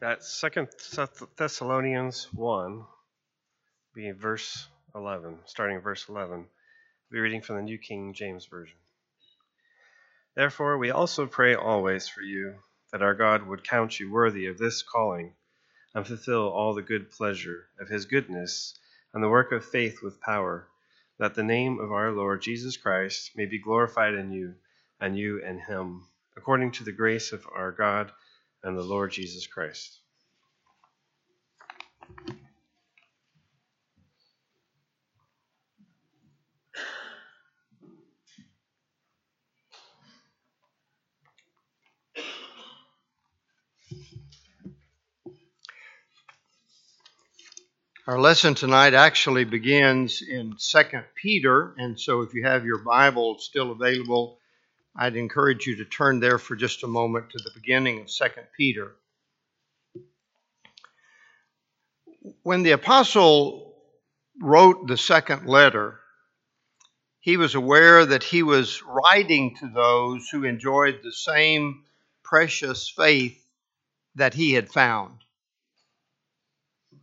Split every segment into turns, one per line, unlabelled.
At Second Thessalonians 1, be verse 11, starting verse 11. Be reading from the New King James Version. Therefore, we also pray always for you that our God would count you worthy of this calling and fulfill all the good pleasure of his goodness and the work of faith with power, that the name of our Lord Jesus Christ may be glorified in you and you in him, according to the grace of our God and the Lord Jesus Christ.
Our lesson tonight actually begins in 2 Peter, and so if you have your Bible still available, I'd encourage you to turn there for just a moment to the beginning of 2 Peter. When the apostle wrote the second letter, he was aware that he was writing to those who enjoyed the same precious faith that he had found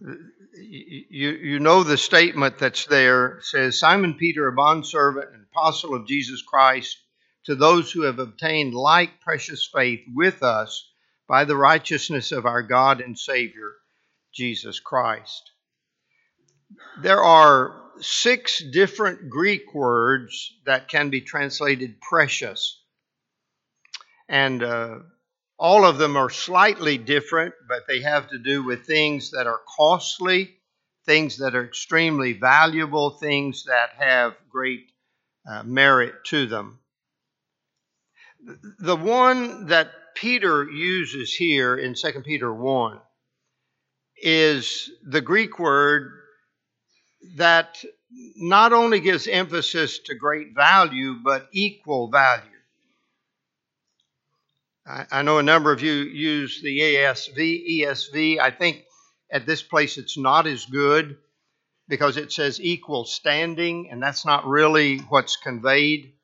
you, you know the statement that's there says Simon Peter, a bondservant and apostle of Jesus Christ, to those who have obtained like precious faith with us by the righteousness of our God and Savior, Jesus Christ. There are six different Greek words that can be translated precious. And uh, all of them are slightly different, but they have to do with things that are costly, things that are extremely valuable, things that have great uh, merit to them. The one that Peter uses here in 2 Peter 1 is the Greek word that not only gives emphasis to great value, but equal value. I, I know a number of you use the ASV, ESV. I think at this place it's not as good because it says equal standing, and that's not really what's conveyed.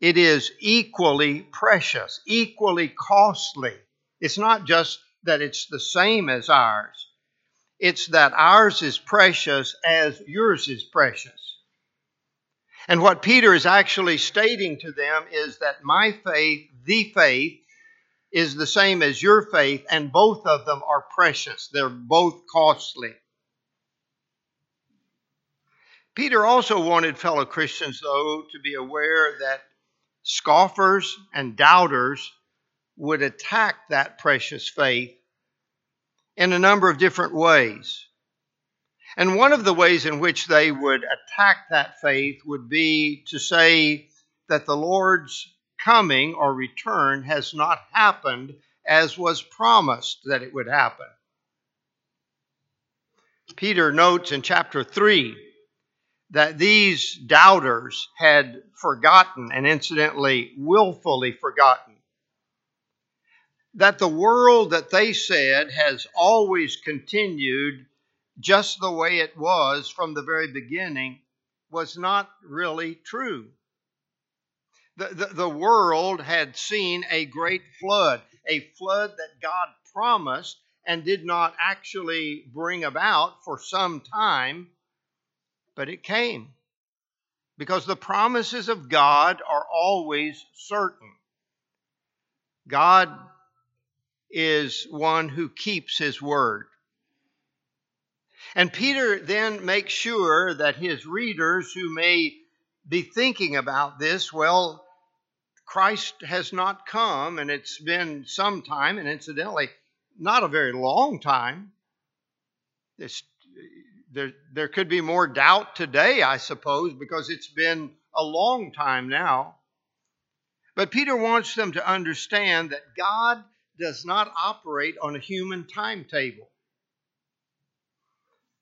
It is equally precious, equally costly. It's not just that it's the same as ours, it's that ours is precious as yours is precious. And what Peter is actually stating to them is that my faith, the faith, is the same as your faith, and both of them are precious. They're both costly. Peter also wanted fellow Christians, though, to be aware that scoffers and doubters would attack that precious faith in a number of different ways. And one of the ways in which they would attack that faith would be to say that the Lord's coming or return has not happened as was promised that it would happen. Peter notes in chapter 3 that these doubters had forgotten, and incidentally, willfully forgotten, that the world that they said has always continued just the way it was from the very beginning was not really true. The, the, the, world had seen a great flood, a flood that God promised and did not actually bring about for some time, but it came. Because the promises of God are always certain. God is one who keeps his word. And Peter then makes sure that his readers who may be thinking about this, well, Christ has not come, and it's been some time, and incidentally, not a very long time. This, there, there could be more doubt today, I suppose, because it's been a long time now. But Peter wants them to understand that God does not operate on a human timetable.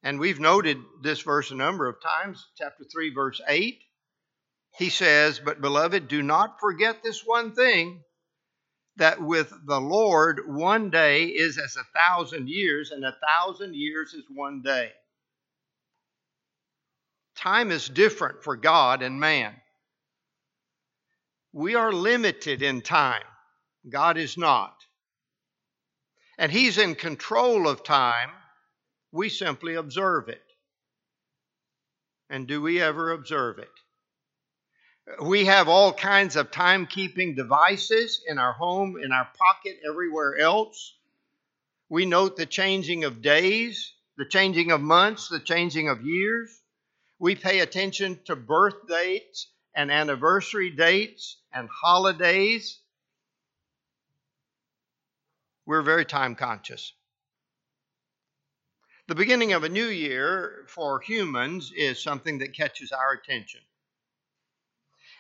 And we've noted this verse a number of times, chapter 3, verse 8. He says, But beloved, do not forget this one thing that with the Lord, one day is as a thousand years, and a thousand years is one day. Time is different for God and man. We are limited in time, God is not. and He's in control of time, we simply observe it. And do we ever observe it? We have all kinds of timekeeping devices in our home, in our pocket, everywhere else. We note the changing of days, the changing of months, the changing of years. We pay attention to birth dates and anniversary dates and holidays. We're very time conscious. The beginning of a new year for humans is something that catches our attention.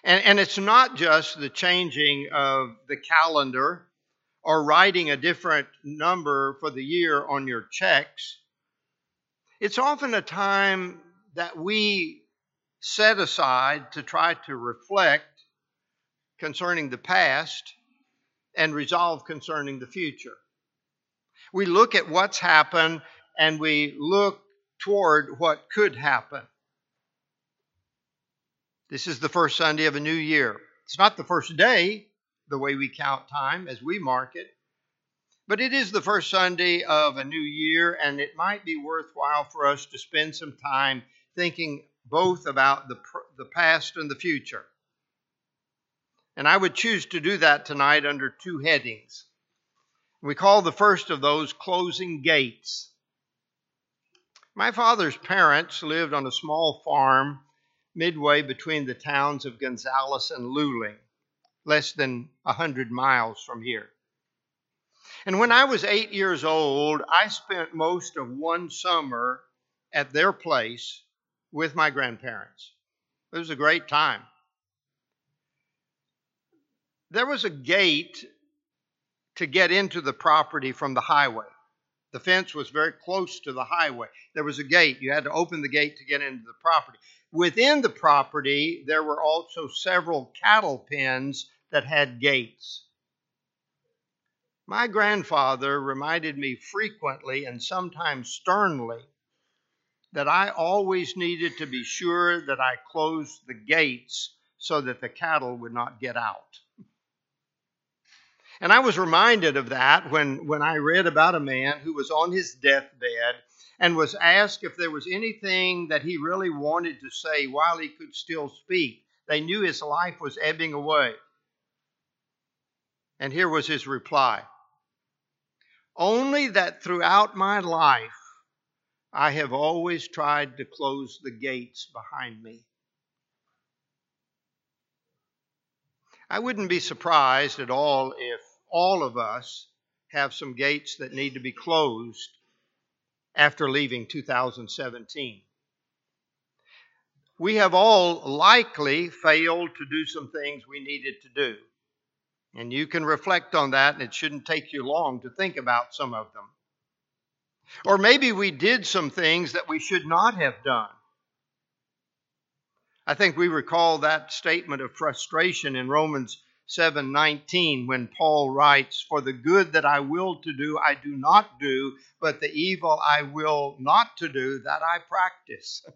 And, and it's not just the changing of the calendar or writing a different number for the year on your checks. It's often a time that we set aside to try to reflect concerning the past and resolve concerning the future. We look at what's happened and we look toward what could happen. This is the first Sunday of a new year. It's not the first day, the way we count time as we mark it, but it is the first Sunday of a new year, and it might be worthwhile for us to spend some time thinking both about the, the past and the future. And I would choose to do that tonight under two headings. We call the first of those closing gates. My father's parents lived on a small farm midway between the towns of Gonzales and Luling, less than a hundred miles from here. And when I was eight years old, I spent most of one summer at their place with my grandparents. It was a great time. There was a gate to get into the property from the highway. The fence was very close to the highway. There was a gate. You had to open the gate to get into the property. Within the property, there were also several cattle pens that had gates. My grandfather reminded me frequently and sometimes sternly that I always needed to be sure that I closed the gates so that the cattle would not get out. And I was reminded of that when, when I read about a man who was on his deathbed and was asked if there was anything that he really wanted to say while he could still speak. They knew his life was ebbing away. And here was his reply Only that throughout my life I have always tried to close the gates behind me. I wouldn't be surprised at all if all of us have some gates that need to be closed after leaving 2017. We have all likely failed to do some things we needed to do. And you can reflect on that, and it shouldn't take you long to think about some of them. Or maybe we did some things that we should not have done. I think we recall that statement of frustration in Romans 7:19 when Paul writes, "For the good that I will to do I do not do, but the evil I will not to do that I practice."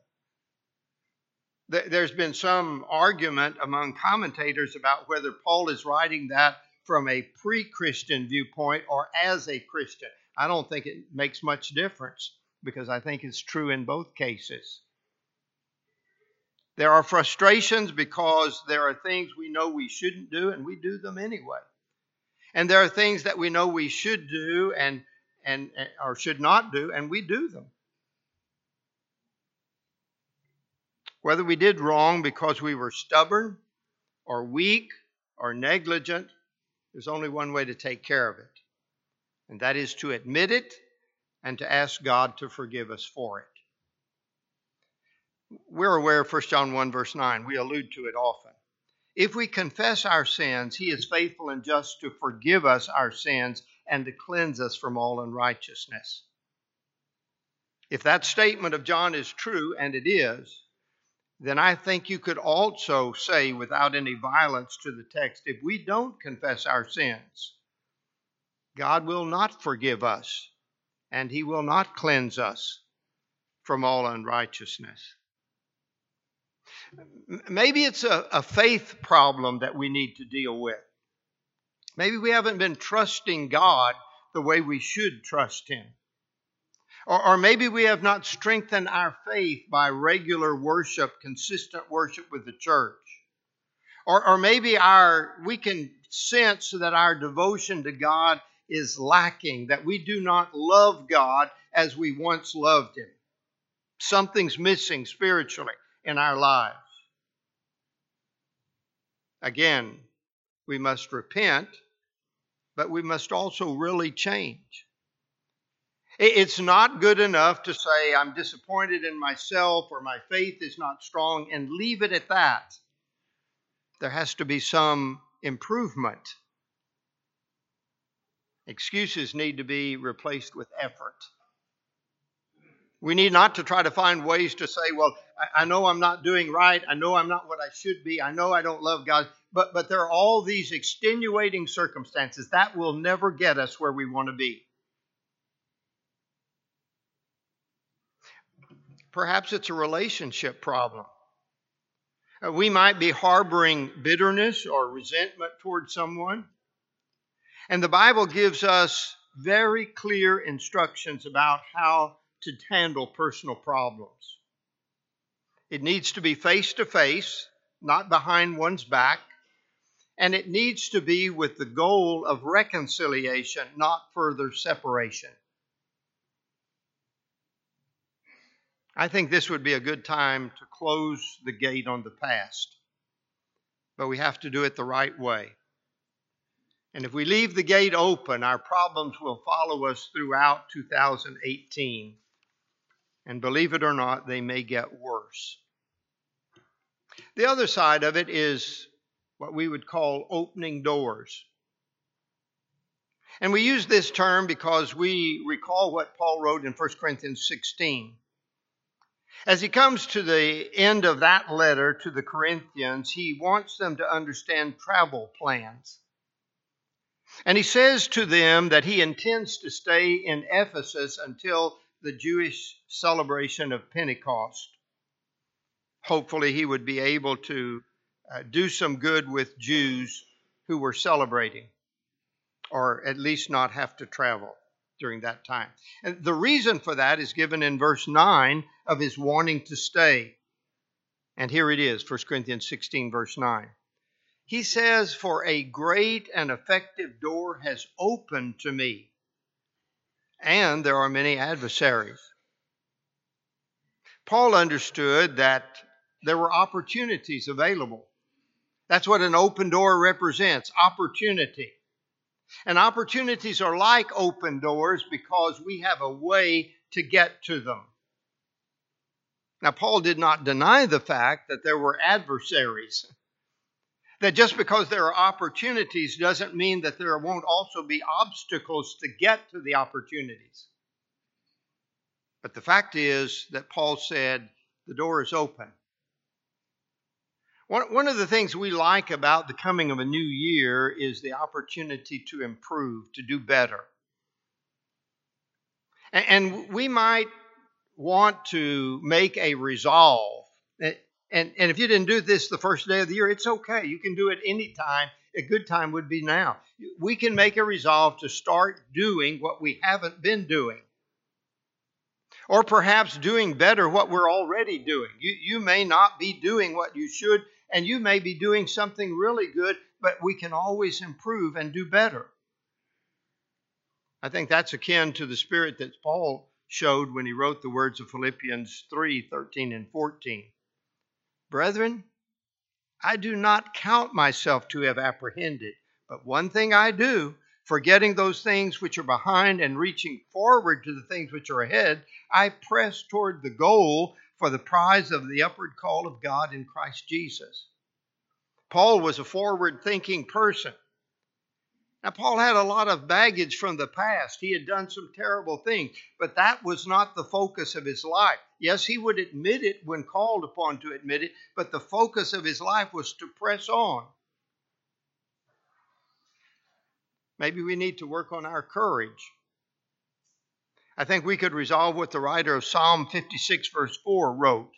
There's been some argument among commentators about whether Paul is writing that from a pre-Christian viewpoint or as a Christian. I don't think it makes much difference because I think it's true in both cases. There are frustrations because there are things we know we shouldn't do and we do them anyway. And there are things that we know we should do and, and uh, or should not do and we do them. Whether we did wrong because we were stubborn or weak or negligent, there's only one way to take care of it and that is to admit it and to ask God to forgive us for it. We're aware of 1 John 1, verse 9. We allude to it often. If we confess our sins, He is faithful and just to forgive us our sins and to cleanse us from all unrighteousness. If that statement of John is true, and it is, then I think you could also say, without any violence to the text, if we don't confess our sins, God will not forgive us, and He will not cleanse us from all unrighteousness. Maybe it's a, a faith problem that we need to deal with. Maybe we haven't been trusting God the way we should trust Him. Or, or, maybe we have not strengthened our faith by regular worship, consistent worship with the church. Or, or maybe our we can sense that our devotion to God is lacking, that we do not love God as we once loved Him. Something's missing spiritually in our lives. Again, we must repent, but we must also really change. It's not good enough to say, I'm disappointed in myself or my faith is not strong and leave it at that. There has to be some improvement. Excuses need to be replaced with effort. We need not to try to find ways to say, well, I, know I'm not doing right. I know I'm not what I should be. I know I don't love God. But, but there are all these extenuating circumstances. That will never get us where we want to be. Perhaps it's a relationship problem. Uh, we might be harboring bitterness or resentment towards someone. And the Bible gives us very clear instructions about how to handle personal problems. It needs to be face to face, not behind one's back, and it needs to be with the goal of reconciliation, not further separation. I think this would be a good time to close the gate on the past, but we have to do it the right way. And if we leave the gate open, our problems will follow us throughout 2018. And believe it or not, they may get worse. The other side of it is what we would call opening doors. And we use this term because we recall what Paul wrote in 1 Corinthians 16. As he comes to the end of that letter to the Corinthians, he wants them to understand travel plans. And he says to them that he intends to stay in Ephesus until the Jewish celebration of Pentecost. Hopefully, he would be able to uh, do some good with Jews who were celebrating, or at least not have to travel during that time. And the reason for that is given in verse 9 of his wanting to stay. And here it is, 1 Corinthians 16, verse 9. He says, For a great and effective door has opened to me and there are many adversaries. Paul understood that there were opportunities available. That's what an open door represents opportunity. And opportunities are like open doors because we have a way to get to them. Now, Paul did not deny the fact that there were adversaries that just because there are opportunities doesn't mean that there won't also be obstacles to get to the opportunities. But the fact is that Paul said the door is open. One, of the things we like about the coming of a new year is the opportunity to improve, to do better. and we might want to make a resolve and, and if you didn't do this the first day of the year, it's okay. You can do it anytime. A good time would be now. We can make a resolve to start doing what we haven't been doing. Or perhaps doing better what we're already doing. You, you may not be doing what you should, and you may be doing something really good, but we can always improve and do better. I think that's akin to the spirit that Paul showed when he wrote the words of Philippians 3 13 and 14. Brethren, I do not count myself to have apprehended, but one thing I do, forgetting those things which are behind and reaching forward to the things which are ahead, I press toward the goal for the prize of the upward call of God in Christ Jesus. Paul was a forward thinking person. Now, Paul had a lot of baggage from the past. He had done some terrible things, but that was not the focus of his life. Yes, he would admit it when called upon to admit it, but the focus of his life was to press on. Maybe we need to work on our courage. I think we could resolve what the writer of Psalm 56, verse 4 wrote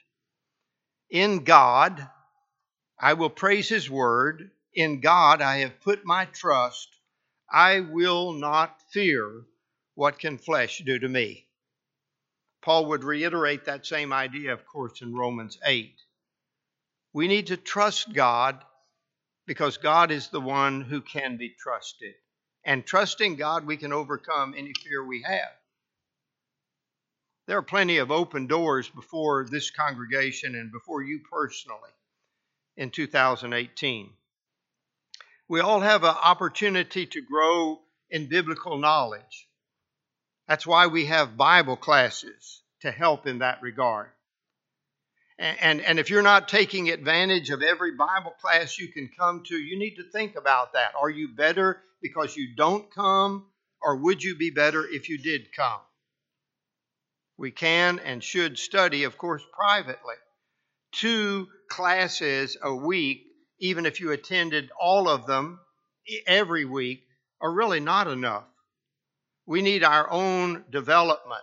In God I will praise his word. In God I have put my trust. I will not fear what can flesh do to me. Paul would reiterate that same idea, of course, in Romans 8. We need to trust God because God is the one who can be trusted. And trusting God, we can overcome any fear we have. There are plenty of open doors before this congregation and before you personally in 2018. We all have an opportunity to grow in biblical knowledge. That's why we have Bible classes to help in that regard. And, and, and, if you're not taking advantage of every Bible class you can come to, you need to think about that. Are you better because you don't come, or would you be better if you did come? We can and should study, of course, privately. Two classes a week, even if you attended all of them every week, are really not enough. We need our own development.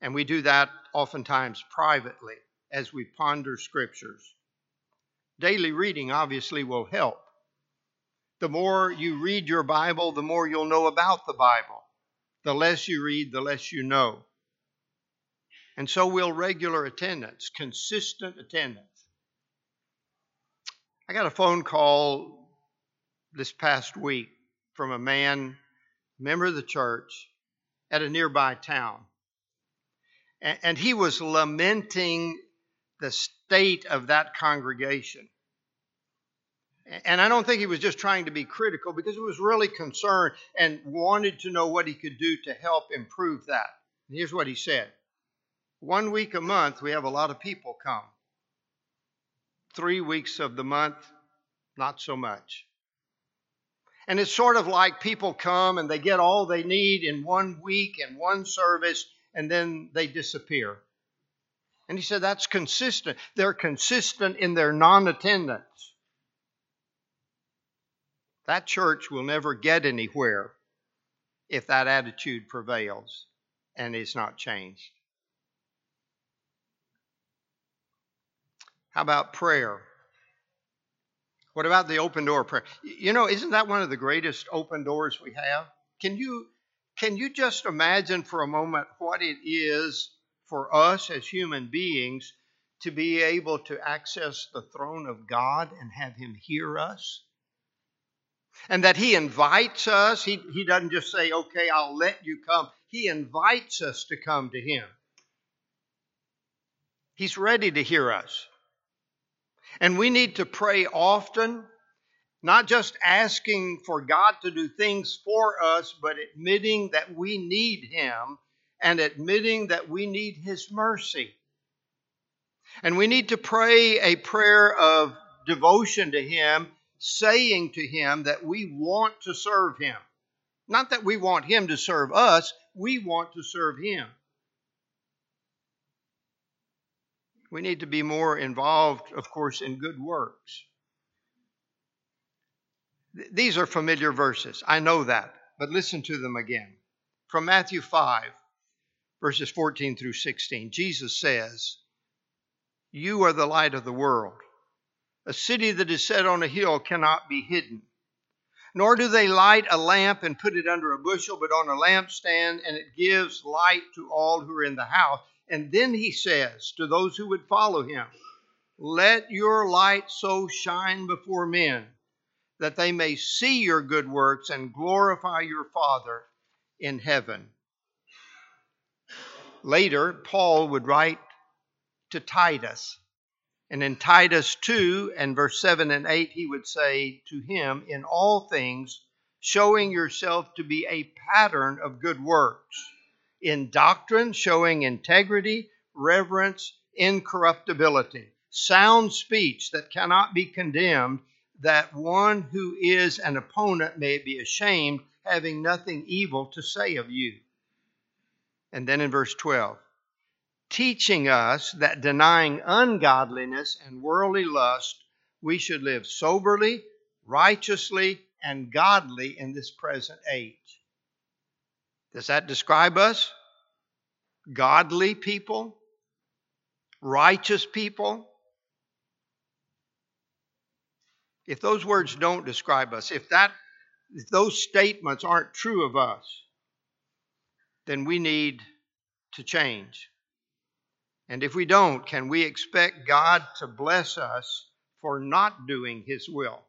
And we do that oftentimes privately as we ponder scriptures. Daily reading obviously will help. The more you read your Bible, the more you'll know about the Bible. The less you read, the less you know. And so will regular attendance, consistent attendance. I got a phone call this past week from a man, member of the church, at a nearby town. And he was lamenting the state of that congregation. And I don't think he was just trying to be critical because he was really concerned and wanted to know what he could do to help improve that. And here's what he said One week a month, we have a lot of people come. Three weeks of the month, not so much. And it's sort of like people come and they get all they need in one week and one service, and then they disappear. And he said that's consistent. They're consistent in their non attendance. That church will never get anywhere if that attitude prevails and is not changed. How about prayer? What about the open door prayer? You know, isn't that one of the greatest open doors we have? Can you can you just imagine for a moment what it is for us as human beings to be able to access the throne of God and have Him hear us? And that He invites us. He, he doesn't just say, okay, I'll let you come. He invites us to come to Him. He's ready to hear us. And we need to pray often not just asking for God to do things for us, but admitting that we need Him and admitting that we need His mercy. And we need to pray a prayer of devotion to Him, saying to Him that we want to serve Him. Not that we want Him to serve us, we want to serve Him. We need to be more involved, of course, in good works. These are familiar verses. I know that, but listen to them again. From Matthew 5, verses 14 through 16, Jesus says, You are the light of the world. A city that is set on a hill cannot be hidden. Nor do they light a lamp and put it under a bushel, but on a lampstand, and it gives light to all who are in the house. And then he says to those who would follow him, Let your light so shine before men that they may see your good works and glorify your Father in heaven. Later, Paul would write to Titus. And in Titus 2 and verse 7 and 8, he would say to him, In all things, showing yourself to be a pattern of good works, in doctrine, showing integrity, reverence, incorruptibility, sound speech that cannot be condemned that one who is an opponent may be ashamed, having nothing evil to say of you. And then in verse 12, teaching us that denying ungodliness and worldly lust, we should live soberly, righteously, and godly in this present age. Does that describe us? Godly people? Righteous people? If those words don't describe us, if that if those statements aren't true of us, then we need to change. And if we don't, can we expect God to bless us for not doing His will?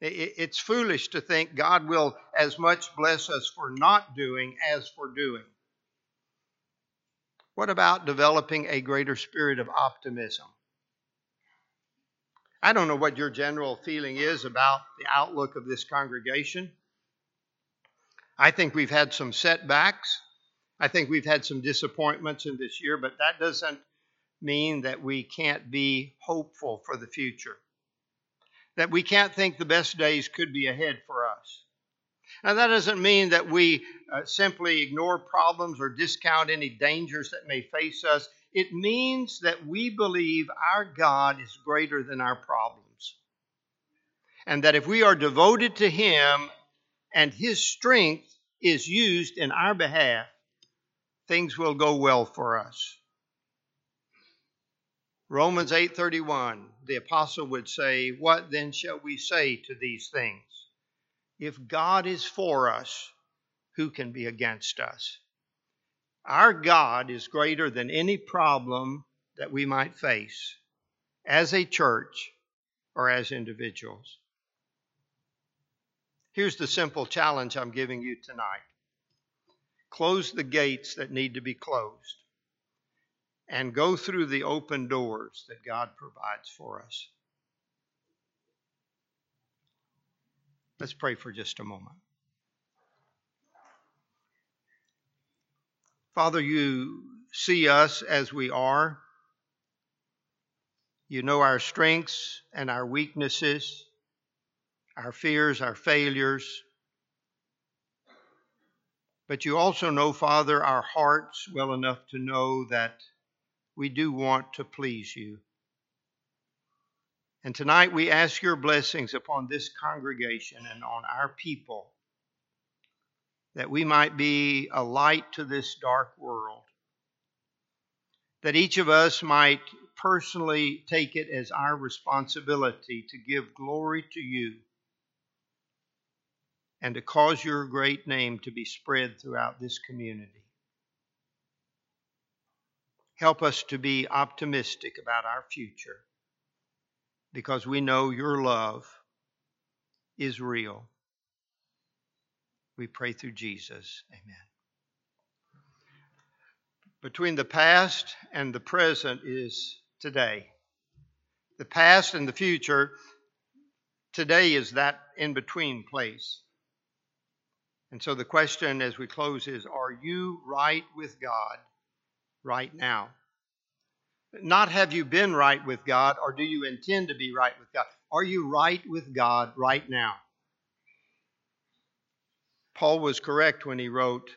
It's foolish to think God will as much bless us for not doing as for doing. What about developing a greater spirit of optimism? I don't know what your general feeling is about the outlook of this congregation. I think we've had some setbacks. I think we've had some disappointments in this year, but that doesn't mean that we can't be hopeful for the future that we can't think the best days could be ahead for us. Now, that doesn't mean that we uh, simply ignore problems or discount any dangers that may face us. It means that we believe our God is greater than our problems. And that if we are devoted to Him and His strength is used in our behalf, things will go well for us. Romans 8:31 the apostle would say, "What then shall we say to these things? If God is for us, who can be against us?" Our God is greater than any problem that we might face as a church or as individuals. Here's the simple challenge I'm giving you tonight. Close the gates that need to be closed and go through the open doors that God provides for us. Let's pray for just a moment. Father, you see us as we are. You know our strengths and our weaknesses, our fears, our failures. But you also know, Father, our hearts well enough to know that we do want to please you. And tonight we ask your blessings upon this congregation and on our people that we might be a light to this dark world. That each of us might personally take it as our responsibility to give glory to you and to cause your great name to be spread throughout this community. Help us to be optimistic about our future because we know your love is real. We pray through Jesus. Amen. Between the past and the present is today. The past and the future, today is that in between place. And so the question as we close is Are you right with God? Right now. Not have you been right with God, or do you intend to be right with God? Are you right with God right now? Paul was correct when he wrote,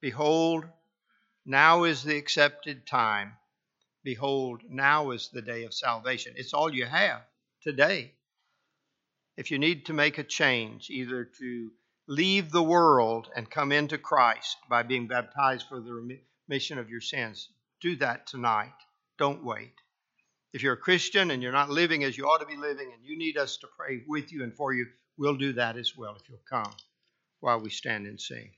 Behold, now is the accepted time. Behold, now is the day of salvation. It's all you have today. If you need to make a change, either to leave the world and come into Christ by being baptized for the remission of your sins. Do that tonight. Don't wait. If you're a Christian and you're not living as you ought to be living and you need us to pray with you and for you, we'll do that as well if you'll come while we stand and sing.